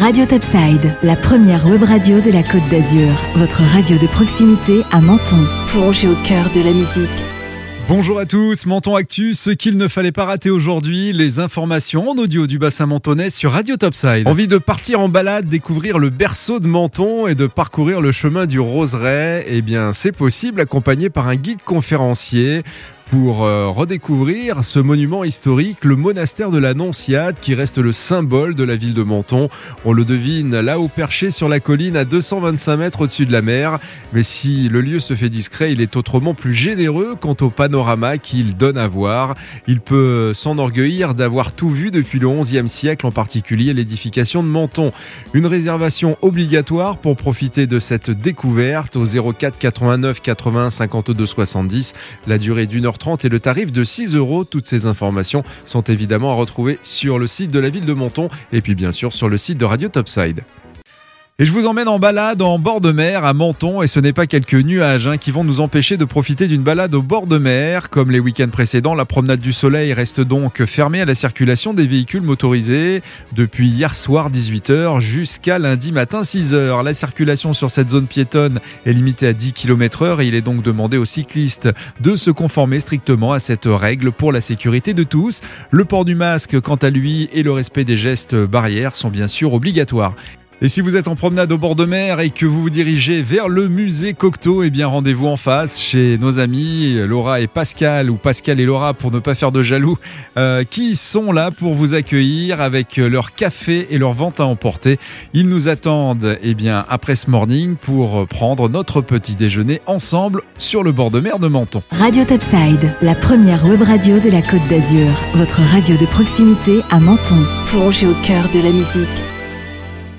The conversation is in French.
Radio Topside, la première web radio de la Côte d'Azur. Votre radio de proximité à Menton. Plongez au cœur de la musique. Bonjour à tous, Menton Actu, ce qu'il ne fallait pas rater aujourd'hui, les informations en audio du bassin mentonais sur Radio Topside. Envie de partir en balade, découvrir le berceau de Menton et de parcourir le chemin du Roseraie? Eh bien, c'est possible accompagné par un guide conférencier pour euh, redécouvrir ce monument historique, le monastère de l'Annonciade, qui reste le symbole de la ville de Menton. On le devine là-haut perché sur la colline à 225 mètres au-dessus de la mer. Mais si le lieu se fait discret, il est autrement plus généreux quant au panorama qu'il donne à voir. Il peut s'enorgueillir d'avoir tout vu depuis le XIe siècle, en particulier l'édification de Menton. Une réservation obligatoire pour profiter de cette découverte au 04 89 80 52 70. La durée d'une heure et le tarif de 6 euros. Toutes ces informations sont évidemment à retrouver sur le site de la ville de Menton et puis bien sûr sur le site de Radio Topside. Et je vous emmène en balade en bord de mer à Menton et ce n'est pas quelques nuages hein, qui vont nous empêcher de profiter d'une balade au bord de mer. Comme les week-ends précédents, la promenade du soleil reste donc fermée à la circulation des véhicules motorisés depuis hier soir 18h jusqu'à lundi matin 6h. La circulation sur cette zone piétonne est limitée à 10 km heure et il est donc demandé aux cyclistes de se conformer strictement à cette règle pour la sécurité de tous. Le port du masque, quant à lui, et le respect des gestes barrières sont bien sûr obligatoires. Et si vous êtes en promenade au bord de mer et que vous vous dirigez vers le musée Cocteau, eh bien rendez-vous en face chez nos amis Laura et Pascal, ou Pascal et Laura pour ne pas faire de jaloux, euh, qui sont là pour vous accueillir avec leur café et leur vente à emporter. Ils nous attendent eh bien, après ce morning pour prendre notre petit déjeuner ensemble sur le bord de mer de Menton. Radio Topside, la première web radio de la Côte d'Azur, votre radio de proximité à Menton. Plongez au cœur de la musique.